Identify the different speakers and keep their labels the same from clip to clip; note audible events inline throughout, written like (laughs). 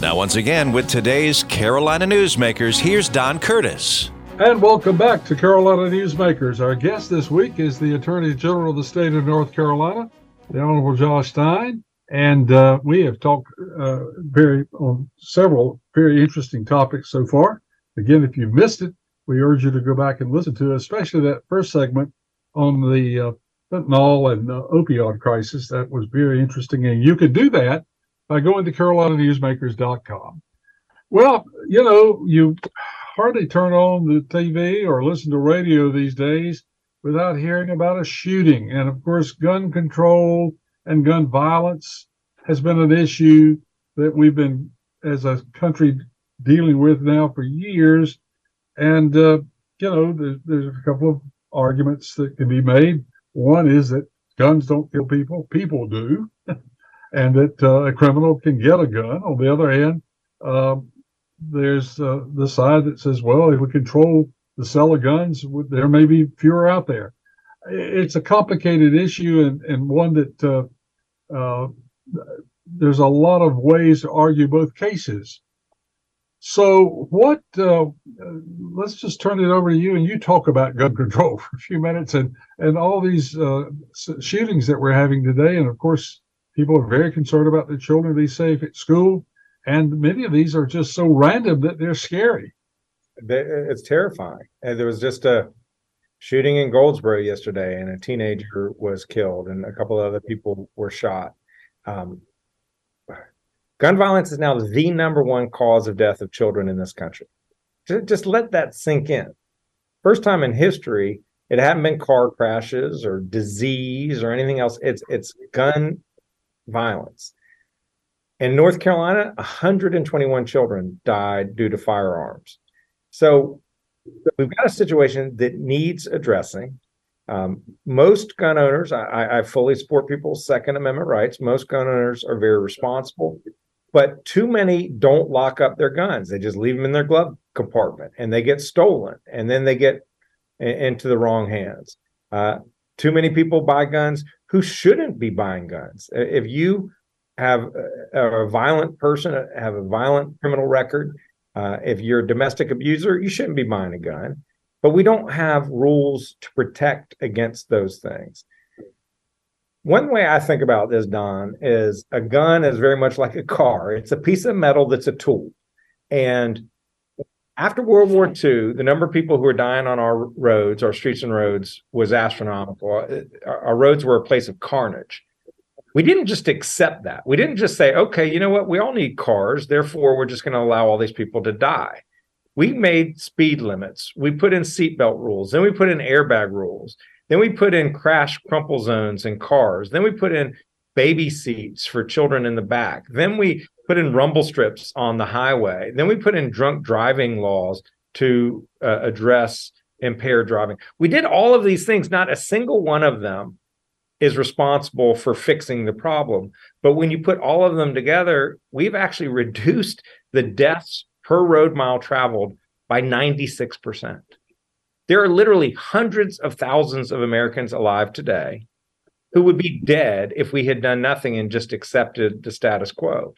Speaker 1: Now, once again, with today's Carolina Newsmakers, here's Don Curtis.
Speaker 2: And welcome back to Carolina Newsmakers. Our guest this week is the Attorney General of the state of North Carolina, the Honorable Josh Stein. And uh, we have talked uh, very on several very interesting topics so far. Again, if you missed it, we urge you to go back and listen to it, especially that first segment on the uh, fentanyl and uh, opioid crisis. That was very interesting. And you could do that by going to carolinanewsmakers.com. Well, you know, you hardly turn on the TV or listen to radio these days without hearing about a shooting. And of course, gun control and gun violence has been an issue that we've been, as a country, dealing with now for years. And, uh, you know, there's, there's a couple of arguments that can be made. One is that guns don't kill people, people do, (laughs) and that uh, a criminal can get a gun. On the other hand, um, there's uh, the side that says, well, if we control the sale of guns, there may be fewer out there. It's a complicated issue and, and one that uh, uh, there's a lot of ways to argue both cases. So, what? Uh, let's just turn it over to you, and you talk about gun (laughs) control for a few minutes, and and all these uh, shootings that we're having today, and of course, people are very concerned about their children be safe at school and many of these are just so random that they're scary.
Speaker 3: It's terrifying. And there was just a shooting in Goldsboro yesterday, and a teenager was killed, and a couple of other people were shot. Um, gun violence is now the number one cause of death of children in this country. Just let that sink in. First time in history, it hadn't been car crashes or disease or anything else. It's it's gun violence. In North Carolina, 121 children died due to firearms. So we've got a situation that needs addressing. Um, most gun owners, I, I, fully support people's Second Amendment rights. Most gun owners are very responsible, but too many don't lock up their guns. They just leave them in their glove compartment and they get stolen and then they get into the wrong hands. Uh, too many people buy guns who shouldn't be buying guns. If you have a, a violent person, have a violent criminal record. Uh, if you're a domestic abuser, you shouldn't be buying a gun. But we don't have rules to protect against those things. One way I think about this, Don, is a gun is very much like a car. It's a piece of metal that's a tool. And after World War II, the number of people who were dying on our roads, our streets and roads, was astronomical. Uh, uh, our roads were a place of carnage we didn't just accept that. We didn't just say, okay, you know what? We all need cars. Therefore, we're just going to allow all these people to die. We made speed limits. We put in seatbelt rules. Then we put in airbag rules. Then we put in crash crumple zones in cars. Then we put in baby seats for children in the back. Then we put in rumble strips on the highway. Then we put in drunk driving laws to uh, address impaired driving. We did all of these things. Not a single one of them is responsible for fixing the problem. But when you put all of them together, we've actually reduced the deaths per road mile traveled by 96%. There are literally hundreds of thousands of Americans alive today who would be dead if we had done nothing and just accepted the status quo.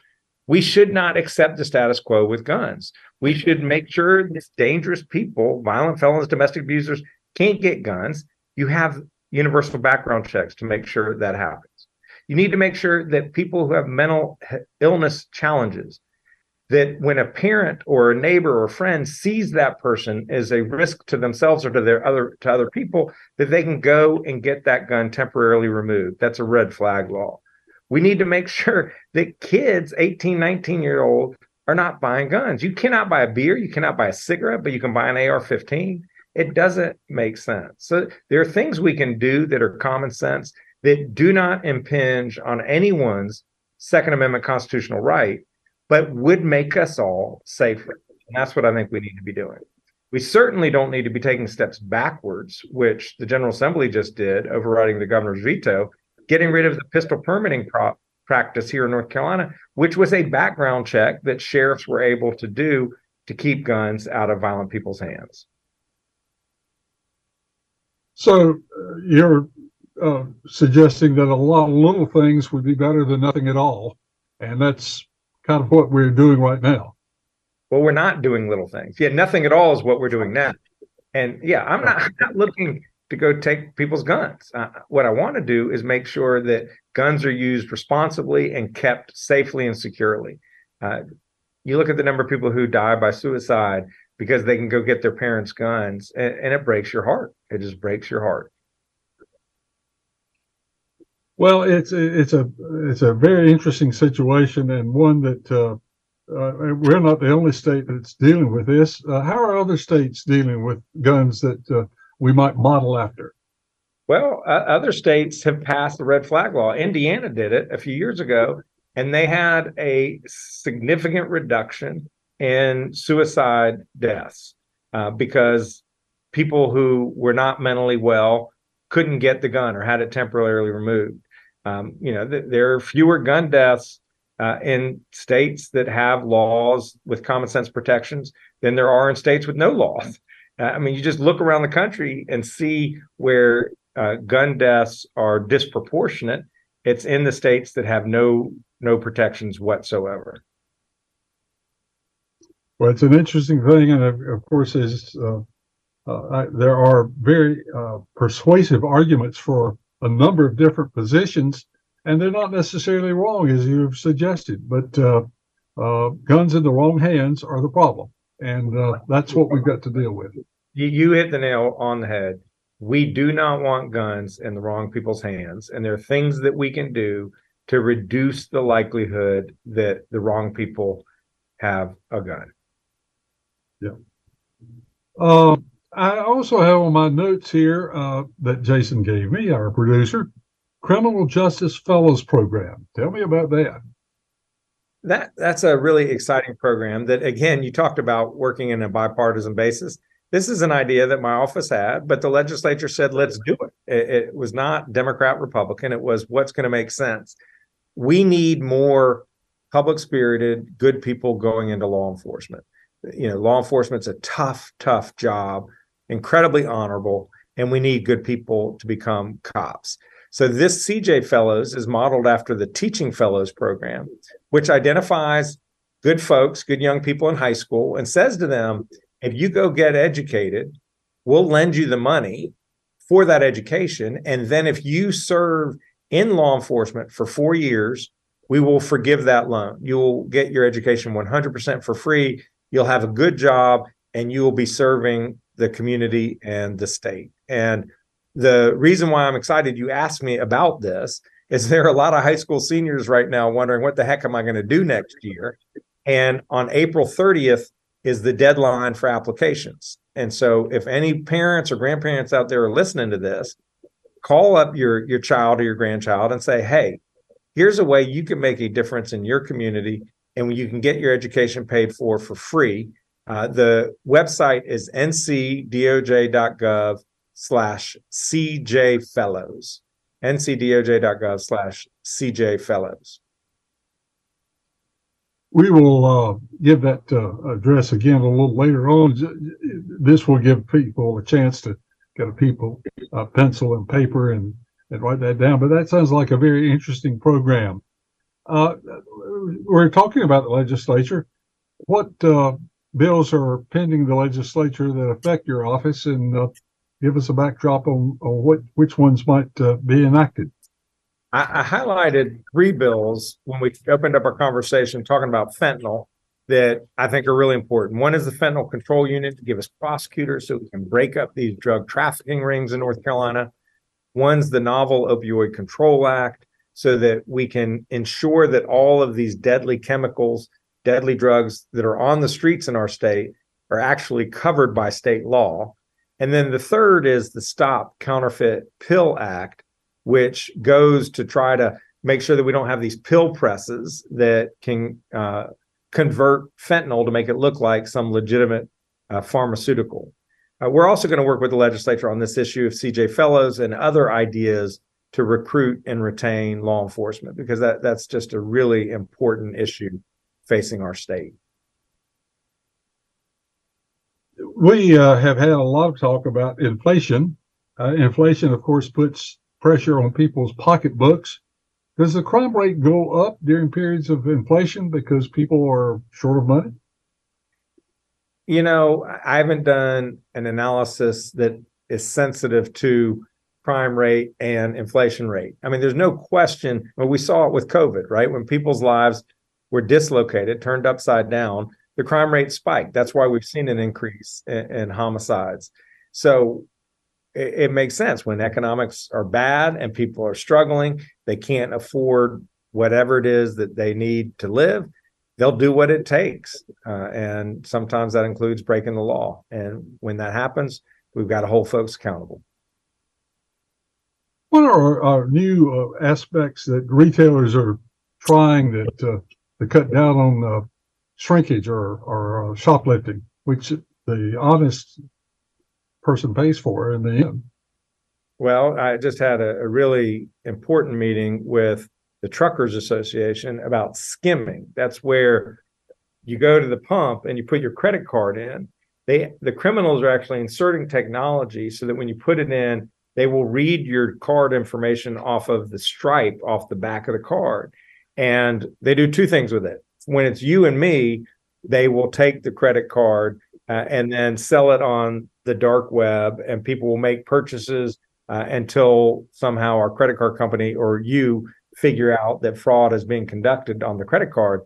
Speaker 3: We should not accept the status quo with guns. We should make sure these dangerous people, violent felons, domestic abusers, can't get guns. You have universal background checks to make sure that happens. You need to make sure that people who have mental illness challenges, that when a parent or a neighbor or friend sees that person as a risk to themselves or to their other to other people, that they can go and get that gun temporarily removed. That's a red flag law. We need to make (laughs) sure that kids, 18, 19 year old, are not buying guns. You cannot buy a beer, you cannot buy a cigarette, but you can buy an AR 15 it doesn't make sense. So there are things we can do that are common sense that do not impinge on anyone's Second Amendment constitutional right, but would make us all safer. And that's what I think we need to be doing. We certainly don't need to be taking steps backwards, which the General Assembly just did, overriding the governor's veto, getting rid of the pistol permitting practice here in North Carolina, which was a background check that sheriffs were able to do to keep guns out of violent people's hands.
Speaker 2: So uh, you're uh, suggesting that a lot of little things would be better than nothing at all, and that's kind of what we're doing right now.
Speaker 3: Well, we're not doing little things. Yeah, nothing at all is what we're doing now. And yeah, I'm not, I'm not looking to go take people's guns. Uh, what I want to do is make sure that guns are used responsibly and kept safely and securely. Uh, you look at the number of people who die by suicide because they can go get their parents' guns, and, and it breaks your heart. It just breaks your heart.
Speaker 2: Well, it's it's a it's a very interesting situation and one that uh, uh, we're not the only state that's dealing with this. Uh, how are other states dealing with guns that uh, we might model after?
Speaker 3: Well, uh, other states have passed the red flag law. Indiana did it a few years ago, and they had a significant reduction in suicide deaths uh, because people who were not mentally well couldn't get the gun or had it temporarily removed. Um, you know, th- there are fewer gun deaths uh, in states that have laws with common sense protections than there are in states with no laws. Uh, I mean, you just look around the country and see where uh, gun deaths are disproportionate. It's in the states that have no no protections whatsoever.
Speaker 2: Well, it's an interesting thing, and of, of course, is uh, uh, there are very uh, persuasive arguments for a number of different positions and they're not necessarily wrong as you've suggested, but uh, guns in the wrong hands are the problem, and uh, that's what we've got to deal with.
Speaker 3: You, hit the nail on the head. We do not want guns in the wrong people's hands, and there are things that we can do to reduce the likelihood that the wrong people have a gun.
Speaker 2: Yeah. Uh, I also have on my notes here uh, that Jason gave me, our producer, Criminal Justice Fellows Program. Tell me about that.
Speaker 3: That that's a really exciting program that again you talked about working in a bipartisan basis. This is an idea that my office had, but the legislature said let's do it. It, it was not Democrat Republican, it was what's going to make sense. We need more public spirited, good people going into law enforcement. You know, law enforcement's a tough, tough job, incredibly honorable, and we need good people to become cops. So this CJ Fellows is modeled after the Teaching Fellows program, which identifies good folks, good young people in high school, and says to them, if you go get educated, we'll lend you the money for that education. And then if you serve in law enforcement for four years, we will forgive that loan. You will get your education 100% for free. You'll have a good job and you will be serving the community and the state. And the reason why I'm excited you asked me about this is there are a lot of high school seniors right now wondering what the heck am I going to do next year? And on April 30th is the deadline for applications. And so if any parents or grandparents out there are listening to this, call up your your child or your grandchild and say, "Hey, here's a way you can make a difference in your community and you can get your education paid for for free." Uh, the website is ncdoj.gov slash cjfellows, ncdoj.gov slash CJ Fellows.
Speaker 2: We will uh, give that uh, address again a little later on. This will give people a chance to get a people a pencil and paper and, and write that down. But that sounds like a very interesting program. Uh, we're talking about the legislature. What uh, bills are pending the legislature that affect your office, and uh, give us a backdrop on, on what which ones might uh, be enacted.
Speaker 3: I, I, highlighted three bills when we opened up our conversation talking about fentanyl that I think are really important. One is the fentanyl control unit to give us prosecutors so we can break up these drug trafficking rings in North Carolina. One's the novel opioid control act so that we can ensure that all of these deadly chemicals, deadly drugs that are on the streets in our state are actually covered by state law. And then the third is the Stop Counterfeit Pill Act, which goes to try to make sure that we don't have these pill presses that can uh, convert fentanyl to make it look like some legitimate uh, pharmaceutical. Uh, we're also going to work with the legislature on this issue of CJ Fellows and other ideas to recruit and retain law enforcement because that, that's just a really important issue facing our state
Speaker 2: we uh, have had a lot of talk about inflation. Uh, inflation, of course, puts pressure on people's pocketbooks. does the crime rate go up during periods of inflation because people are short of money?
Speaker 3: You know, I haven't done an analysis that is sensitive to crime rate and inflation rate. I mean, there's no question. Well, we saw it with COVID, right? When people's lives were dislocated, turned upside down, the crime rate spiked. That's why we've seen an increase in, in homicides. So it, it makes sense when economics are bad and people are struggling, they can't afford whatever it is that they need to live. They'll do what it takes. Uh, and sometimes that includes breaking the law. And when that happens, we've got to hold folks accountable.
Speaker 2: What are our new uh, aspects that retailers are trying that uh, to cut down on uh, shrinkage or, or uh, shoplifting, which the honest person pays for in the end?
Speaker 3: Well, I just had a, a really important meeting with the Truckers Association about skimming. That's where you go to the pump and you put your credit card in. They the criminals are actually inserting technology so that when you put it in, they will read your card information off of the stripe off the back of the card. And they do two things with it. When it's you and me, they will take the credit card uh, and then sell it on the dark web, and people will make purchases uh, until somehow our credit card company or you figure out that fraud is being conducted on the credit card.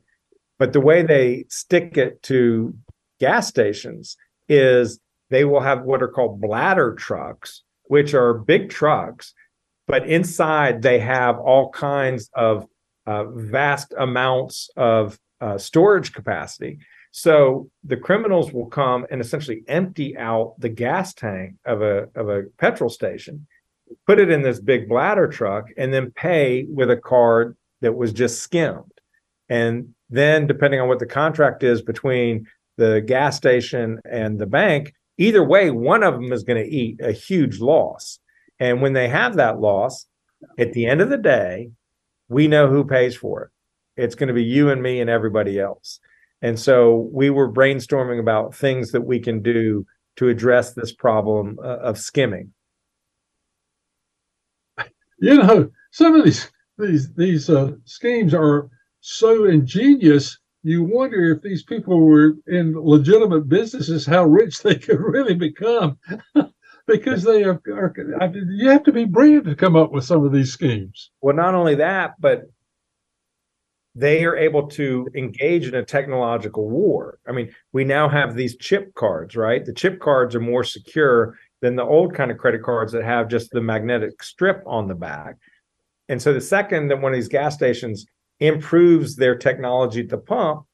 Speaker 3: But the way they stick it to gas stations is they will have what are called bladder trucks, which are big trucks, but inside they have all kinds of uh, vast amounts of uh, storage capacity. So the criminals will come and essentially empty out the gas tank of a of a petrol station, put it in this big bladder truck, and then pay with a card that was just skimmed. And then, depending on what the contract is between the gas station and the bank, either way, one of them is going to eat a huge loss. And when they have that loss, at the end of the day, we know who pays for it. It's going to be you and me and everybody else. And so we were brainstorming about things that we can do to address this problem uh, of skimming.
Speaker 2: You know, some of these these these uh, schemes are so ingenious. You wonder if these people were in legitimate businesses, how rich they (laughs) could really become, (laughs) because they are, are. I mean, you have to be brilliant to come up with some of these schemes.
Speaker 3: Well, not only that, but they are able to engage in a technological war. I mean, we now have these chip cards, right? The chip cards are more secure than the old kind of credit cards that have just the magnetic strip on the back. And so the second that one of these gas stations improves their technology at the pump,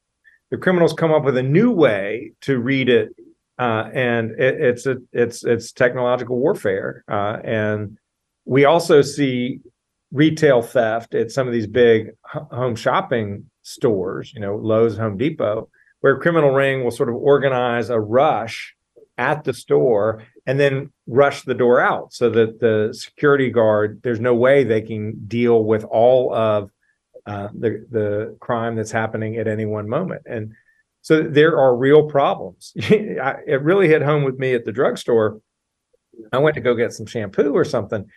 Speaker 3: the criminals come up with a new way to read it, uh, and it, it's a it's it's technological warfare. Uh, and we also see retail theft at some of these big home shopping stores, you know, Lowe's, Home Depot, where a criminal ring will sort of organize a rush at the store and then rush the door out so that the security guard, there's no way they can deal with all of uh, the the crime that's happening at any one moment. And so there are real problems. (laughs) it really hit home with me at the drugstore. I went to go get some shampoo or something,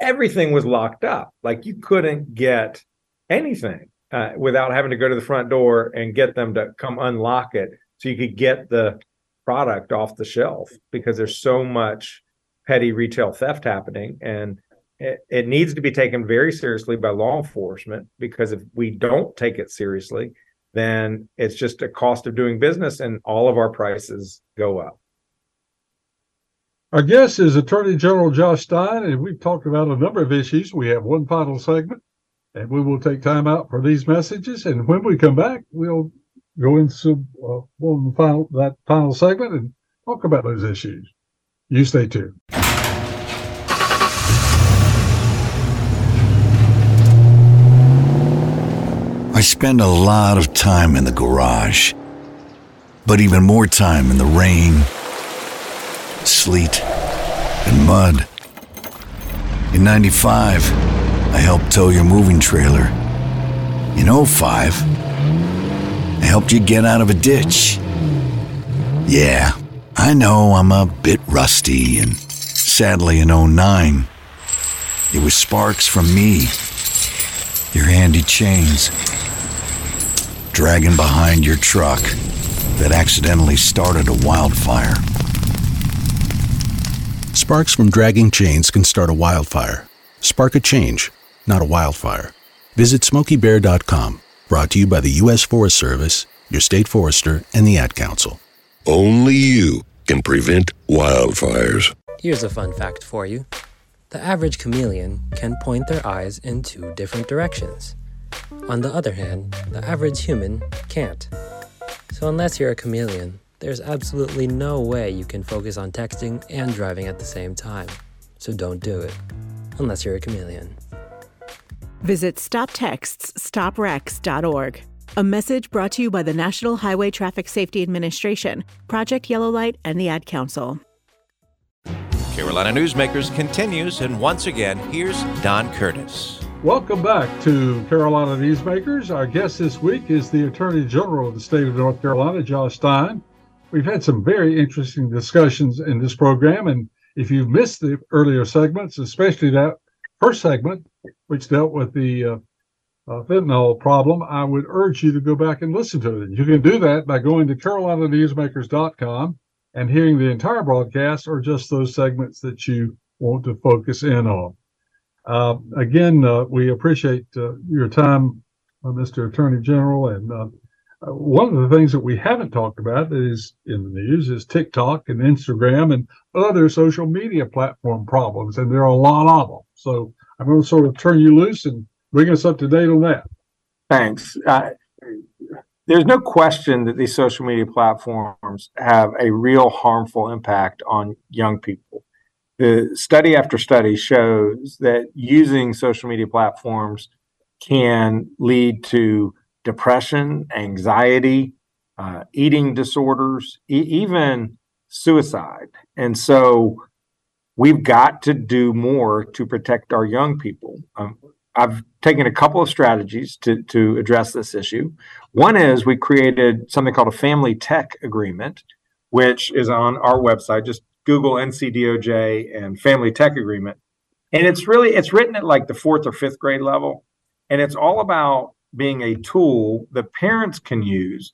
Speaker 3: everything was locked up. Like you couldn't get anything uh, without having to go to the front door and get them to come unlock it so you could get the product off the shelf because there's so much petty retail theft happening and it, it needs to be taken very seriously by law enforcement because if we don't take it seriously then it's just a cost of doing business and all of our prices go up
Speaker 2: our guest is Attorney General Josh Stein, and we've talked about a number of issues. We have one final segment, and we will take time out for these messages. And when we come back, we'll go into uh, one final that final segment and talk about those issues. You stay tuned.
Speaker 4: I spend a lot of time in the garage, but even more time in the rain sleet, and mud. In 95, I helped tow your moving trailer. In 05, I helped you get out of a ditch. Yeah, I know I'm a bit rusty, and sadly in 09, it was sparks from me. your handy chains, dragging behind your truck that accidentally started a wildfire.
Speaker 5: Sparks from dragging chains can start a wildfire. Spark a change, not a wildfire. Visit smokeybear.com, brought to you by the U.S. Forest Service, your state forester, and the Ad Council.
Speaker 6: Only you can prevent wildfires.
Speaker 7: Here's a fun fact for you the average chameleon can point their eyes in two different directions. On the other hand, the average human can't. So, unless you're a chameleon, there's absolutely no way you can focus on texting and driving at the same time. So, don't do it. Unless you're a chameleon.
Speaker 8: Visit StopTextsStopWrecks.org. A message brought to you by the National Highway Traffic Safety Administration, Project Yellow Light, and the Ad Council.
Speaker 1: Carolina Newsmakers continues, and once again, here's Don Curtis.
Speaker 2: Welcome back to Carolina Newsmakers. Our guest this week is the Attorney General of the state of North Carolina, Josh Stein. We've had some very interesting discussions in this program, and if you've missed the earlier segments, especially that first segment, which dealt with the uh, uh, fentanyl problem, I would urge you to go back and listen to it. You can do that by going to carolinanewsmakers.com and hearing the entire broadcast or just those segments that you want to focus in on. Uh, again, uh, we appreciate uh, your time, uh, Mr. Attorney General. And one of the things that we haven't talked about that is in the news is TikTok and Instagram and other social media platform problems, and there are a lot of them. So I'm going to sort of turn you loose and bring us up to date on that.
Speaker 3: Thanks. Uh, there's no question that these social media platforms have a real harmful impact on young people. The study after study shows that using social media platforms can lead to depression, anxiety, uh, eating disorders, e- even suicide. And so we've got to do more to protect our young people. Um, I've taken a couple of strategies to, to address this issue. One is we created something called a family tech agreement, which is on our website. Just Google NCDOJ and family tech agreement. And it's really, it's written at like the fourth or fifth grade level. And it's all about being a tool that parents can use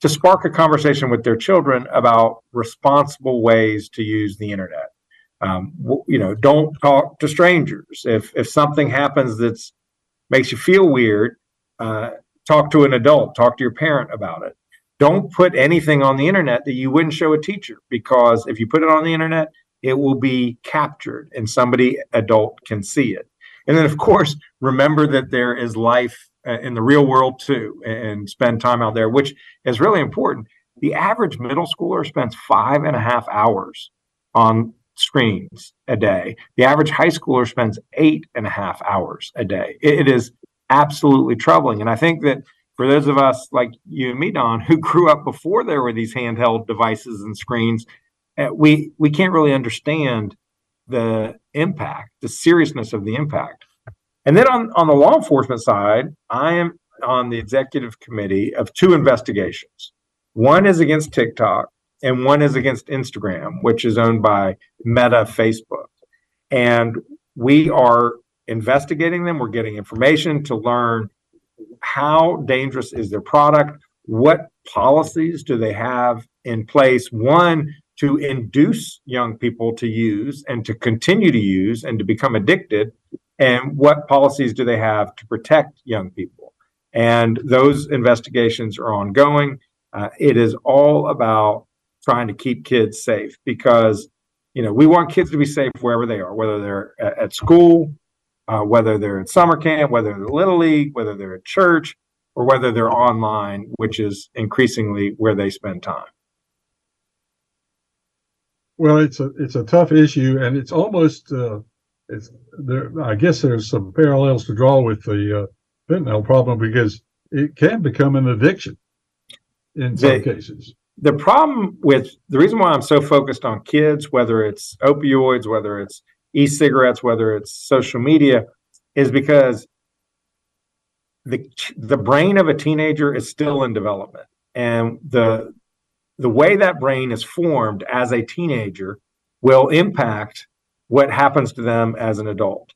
Speaker 3: to spark a conversation with their children about responsible ways to use the internet. Um, you know, don't talk to strangers. If if something happens that's makes you feel weird, uh, talk to an adult. Talk to your parent about it. Don't put anything on the internet that you wouldn't show a teacher because if you put it on the internet, it will be captured and somebody adult can see it. And then, of course, remember that there is life in the real world too, and spend time out there, which is really important. The average middle schooler spends five and a half hours on screens a day. The average high schooler spends eight and a half hours a day. it, is absolutely troubling. And I think that for those of us like you and me, Don, who grew up before there were these handheld devices and screens, uh, we we can't really understand the impact, the seriousness of the impact. And then on, on the law enforcement side, I am on the executive committee of two investigations. One is against TikTok, and one is against Instagram, which is owned by Meta Facebook. And we are investigating them. We're getting information to learn how dangerous is their product, what policies do they have in place, one, to induce young people to use and to continue to use and to become addicted, and what policies do they have to protect young people. And those investigations are ongoing. Uh, it is all about trying to keep kids safe because you know we want kids to be safe wherever they are whether they're at, at school uh, whether they're at summer camp whether they're little league whether they're at church or whether they're online which is increasingly where they spend time
Speaker 2: well it's a it's a tough issue and it's almost uh, there i guess there's some parallels to draw with the uh, fentanyl problem because it can become an addiction in some they, cases.
Speaker 3: the problem with the reason why I'm so focused on kids, whether it's opioids, whether it's e-cigarettes, whether it's social media, is because the the brain of a teenager is still in development, and the the way that brain is formed as a teenager will impact what happens to them as an adult.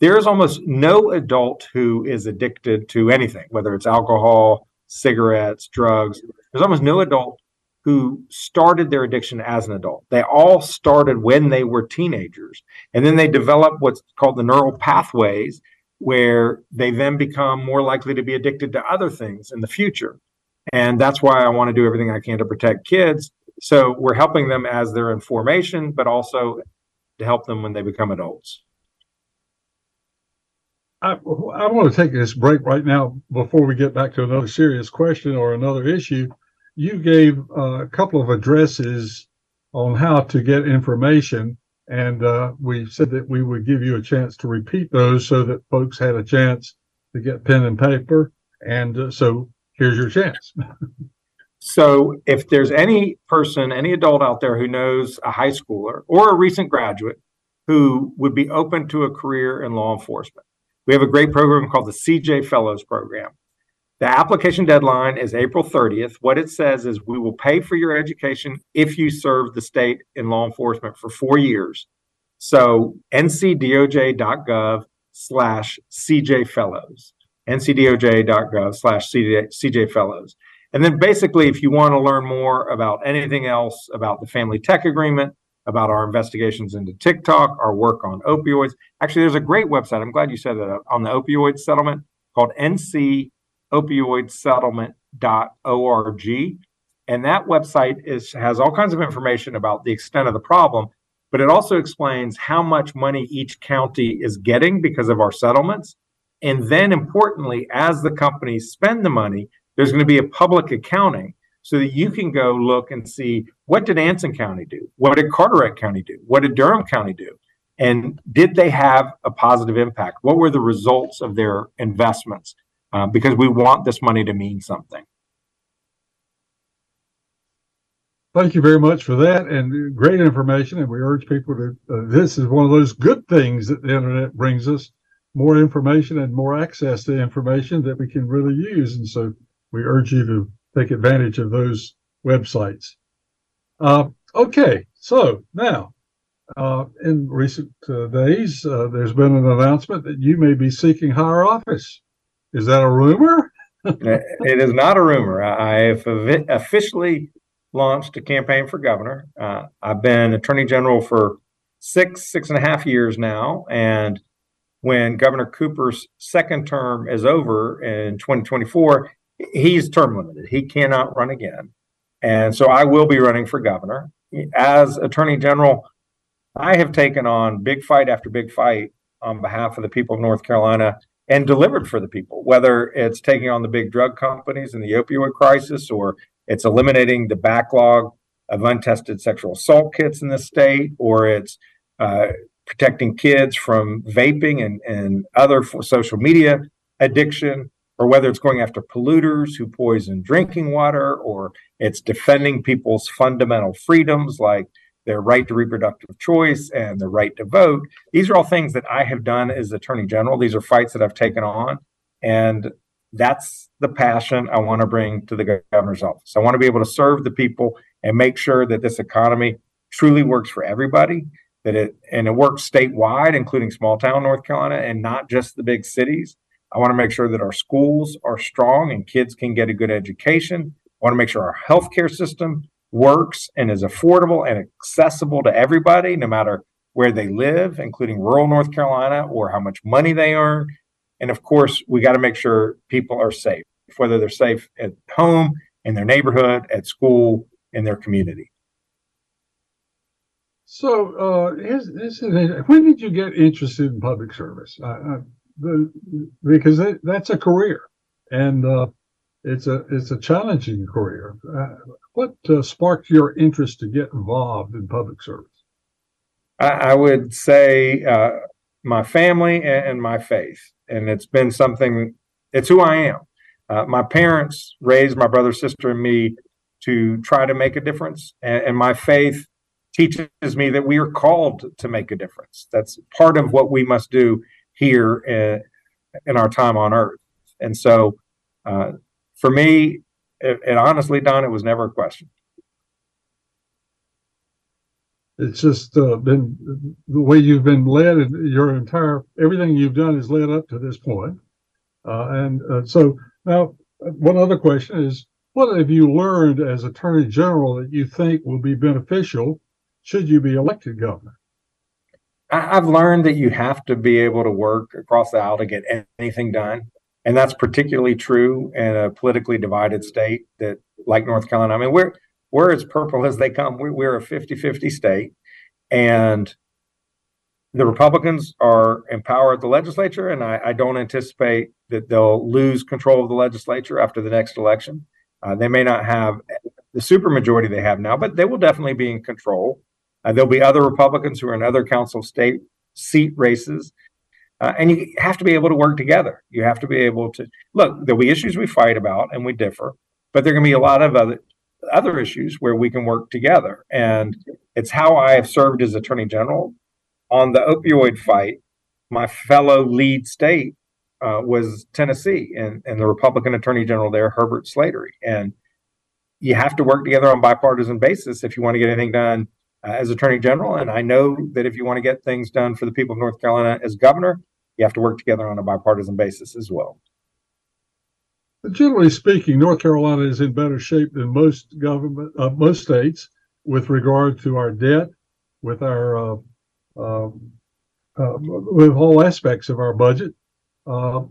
Speaker 3: there is almost no adult who is addicted to anything, whether it's alcohol, cigarettes, drugs. There's almost no adult who started their addiction as an adult. They all started when they were teenagers. And then they develop what's called the neural pathways, where they then become more likely to be addicted to other things in the future. And that's why I want to do everything I can to protect kids. So we're helping them as they're in formation, but also to help them when they become adults.
Speaker 2: I, I want to take this break right now before we get back to another serious question or another issue. You gave a couple of addresses on how to get information, and uh, we said that we would give you a chance to repeat those so that folks had a chance to get pen and paper. And uh, so here's your chance. (laughs)
Speaker 3: so if there's any person, any adult out there who knows a high schooler or a recent graduate who would be open to a career in law enforcement, we have a great program called the CJ Fellows Program. The application deadline is April 30th. What it says is we will pay for your education if you serve the state in law enforcement for four years. So ncdoj.gov slash CJ Fellows, ncdoj.gov slash CJ Fellows. And then basically, if you want to learn more about anything else about the family tech agreement, about our investigations into TikTok, our work on opioids. Actually, there's a great website. I'm glad you said that uh, on the opioid settlement called ncopioidsettlement.org. And that website is has all kinds of information about the extent of the problem, but it also explains how much money each county is getting because of our settlements. And then importantly, as the companies spend the money, there's going to be a public accounting so that you can go look and see what did Anson County do? What did Carteret County do? What did Durham County do? And did they have a positive impact? What were the results of their investments? Uh, because we want this money to mean something.
Speaker 2: Thank you very much for that and great information. And we urge people to, uh, this is one of those good things that the internet brings us more information and more access to information that we can really use. And so we urge you to take advantage of those websites. Uh, okay, so now uh, in recent uh, days, uh, there's been an announcement that you may be seeking higher office. Is that a rumor? (laughs)
Speaker 3: it is not a rumor. I have officially launched a campaign for governor. Uh, I've been attorney general for six, six and a half years now. And when Governor Cooper's second term is over in 2024, he's term limited. He cannot run again. And so I will be running for governor. As attorney general, I have taken on big fight after big fight on behalf of the people of North Carolina and delivered for the people, whether it's taking on the big drug companies and the opioid crisis or it's eliminating the backlog of untested sexual assault kits in the state, or it's uh, protecting kids from vaping and, and other social media addiction, or whether it's going after polluters who poison drinking water, or it's defending people's fundamental freedoms like their right to reproductive choice and the right to vote. These are all things that I have done as Attorney General. These are fights that I've taken on. And that's the passion I want to bring to the governor's office. I want to be able to serve the people and make sure that this economy truly works for everybody that it and it works statewide including small town north carolina and not just the big cities I want to make sure that our schools are strong and kids can get a good education. I want to make sure our healthcare system works and is affordable and accessible to everybody, no matter where they live, including rural North Carolina or how much money they earn. And of course, we got to make sure people are safe, whether they're safe at home, in their neighborhood, at school, in their community.
Speaker 2: So, uh, is, when did you get interested in public service? The, because that, that's a career, and uh, it's a it's a challenging career. Uh, what uh, sparked your interest to get involved in public service?
Speaker 3: I, I would say uh, my family and, and, my faith, and it's been something. It's who I am. Uh, my parents raised my brother, sister, and me to try to make a difference, and, and my faith teaches me that we are called to make a difference. That's part of what we must do here in, our time on earth. And so uh, for me, it honestly, Don, it was never a question.
Speaker 2: it's just uh, been the way you've been led and your entire everything you've done has led up to this point. Uh, and uh, so now, one other question is, what have you learned as Attorney General that you think will be beneficial should you be elected governor?
Speaker 3: I've learned that you have to be able to work across the aisle to get anything done. And that's particularly true in a politically divided state that like North Carolina. I mean, we're we're as purple as they come. We're, we're a 50-50 state. And the Republicans are in power at the legislature, and I, I, don't anticipate that they'll lose control of the legislature after the next election. Uh, they may not have the supermajority they have now, but they will definitely be in control. Uh, there'll be other Republicans who are in other council state seat races. Uh, and you have to be able to work together. You have to be able to look, there'll be issues we fight about and we differ, but there are going to be a lot of other other issues where we can work together. And it's how I have served as Attorney General on the opioid fight. My fellow lead state uh, was Tennessee, and, and the Republican Attorney General there, Herbert Slatery. And you have to work together on bipartisan basis if you want to get anything done uh, as Attorney General. And I know that if you want to get things done for the people of North Carolina as governor, you have to work together on a bipartisan basis as well.
Speaker 2: Generally speaking, North Carolina is in better shape than most government, uh, most states, with regard to our debt, with our uh, um, uh, with all aspects of our budget. Uh,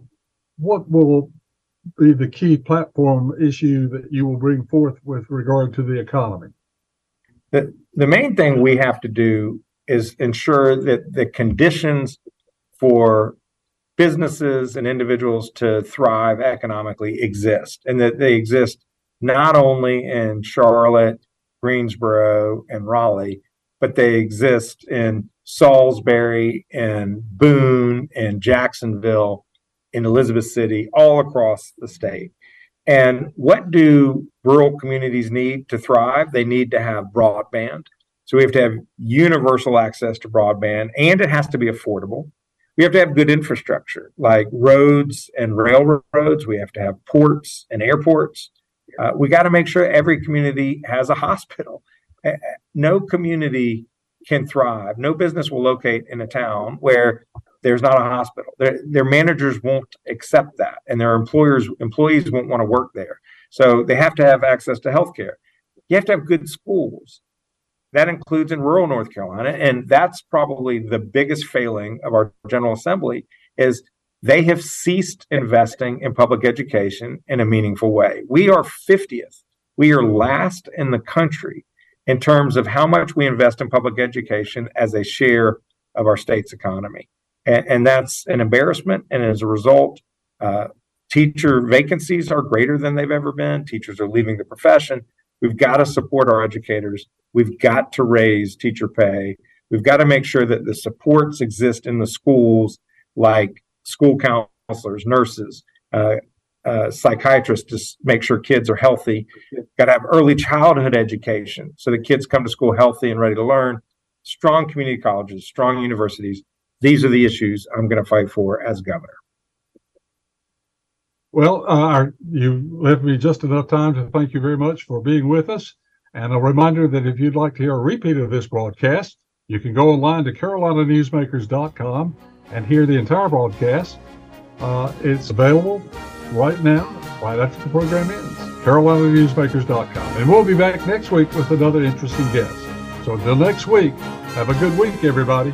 Speaker 2: what will be the key platform issue that you will bring forth with regard to the economy?
Speaker 3: The, the main thing we have to do is ensure that the conditions for businesses and individuals to thrive economically exist and that they exist not only in Charlotte, Greensboro, and Raleigh, but they exist in Salisbury and Boone and Jacksonville in Elizabeth City, all across the state. And what do rural communities need to thrive? They need to have broadband. So we have to have universal access to broadband, and it has to be affordable. We have to have good infrastructure like roads and railroads. We have to have ports and airports. Uh, we got to make sure every community has a hospital. (laughs) No community can thrive. No business will locate in a town where there's not a hospital. Their, their managers won't accept that, and their employers employees won't want to work there. So they have to have access to health care. You have to have good schools. That includes in rural North Carolina, and that's probably the biggest failing of our General Assembly is they have ceased investing in public education in a meaningful way. We are 50th. We are last in the country in terms of how much we invest in public education as a share of our state's economy and, and that's an embarrassment. And as a result, uh, teacher vacancies are greater than they've ever been. Teachers are leaving the profession. We've got to support our educators. We've got to raise teacher pay. We've got to make sure that the supports exist in the schools, like school counselors, nurses, uh, uh, psychiatrists to make sure kids are healthy. Got to have early childhood education so the kids come to school healthy and ready to learn. Strong community colleges, strong universities, these are the issues I'm going to fight for as governor.
Speaker 2: Well, uh, you left me just enough time to thank you very much for being with us. And a reminder that if you'd like to hear a repeat of this broadcast, you can go online to carolinanewsmakers.com and hear the entire broadcast. Uh, it's available right now, right after the program ends. carolinanewsmakers.com. And we'll be back next week with another interesting guest. So until next week, have a good week, everybody.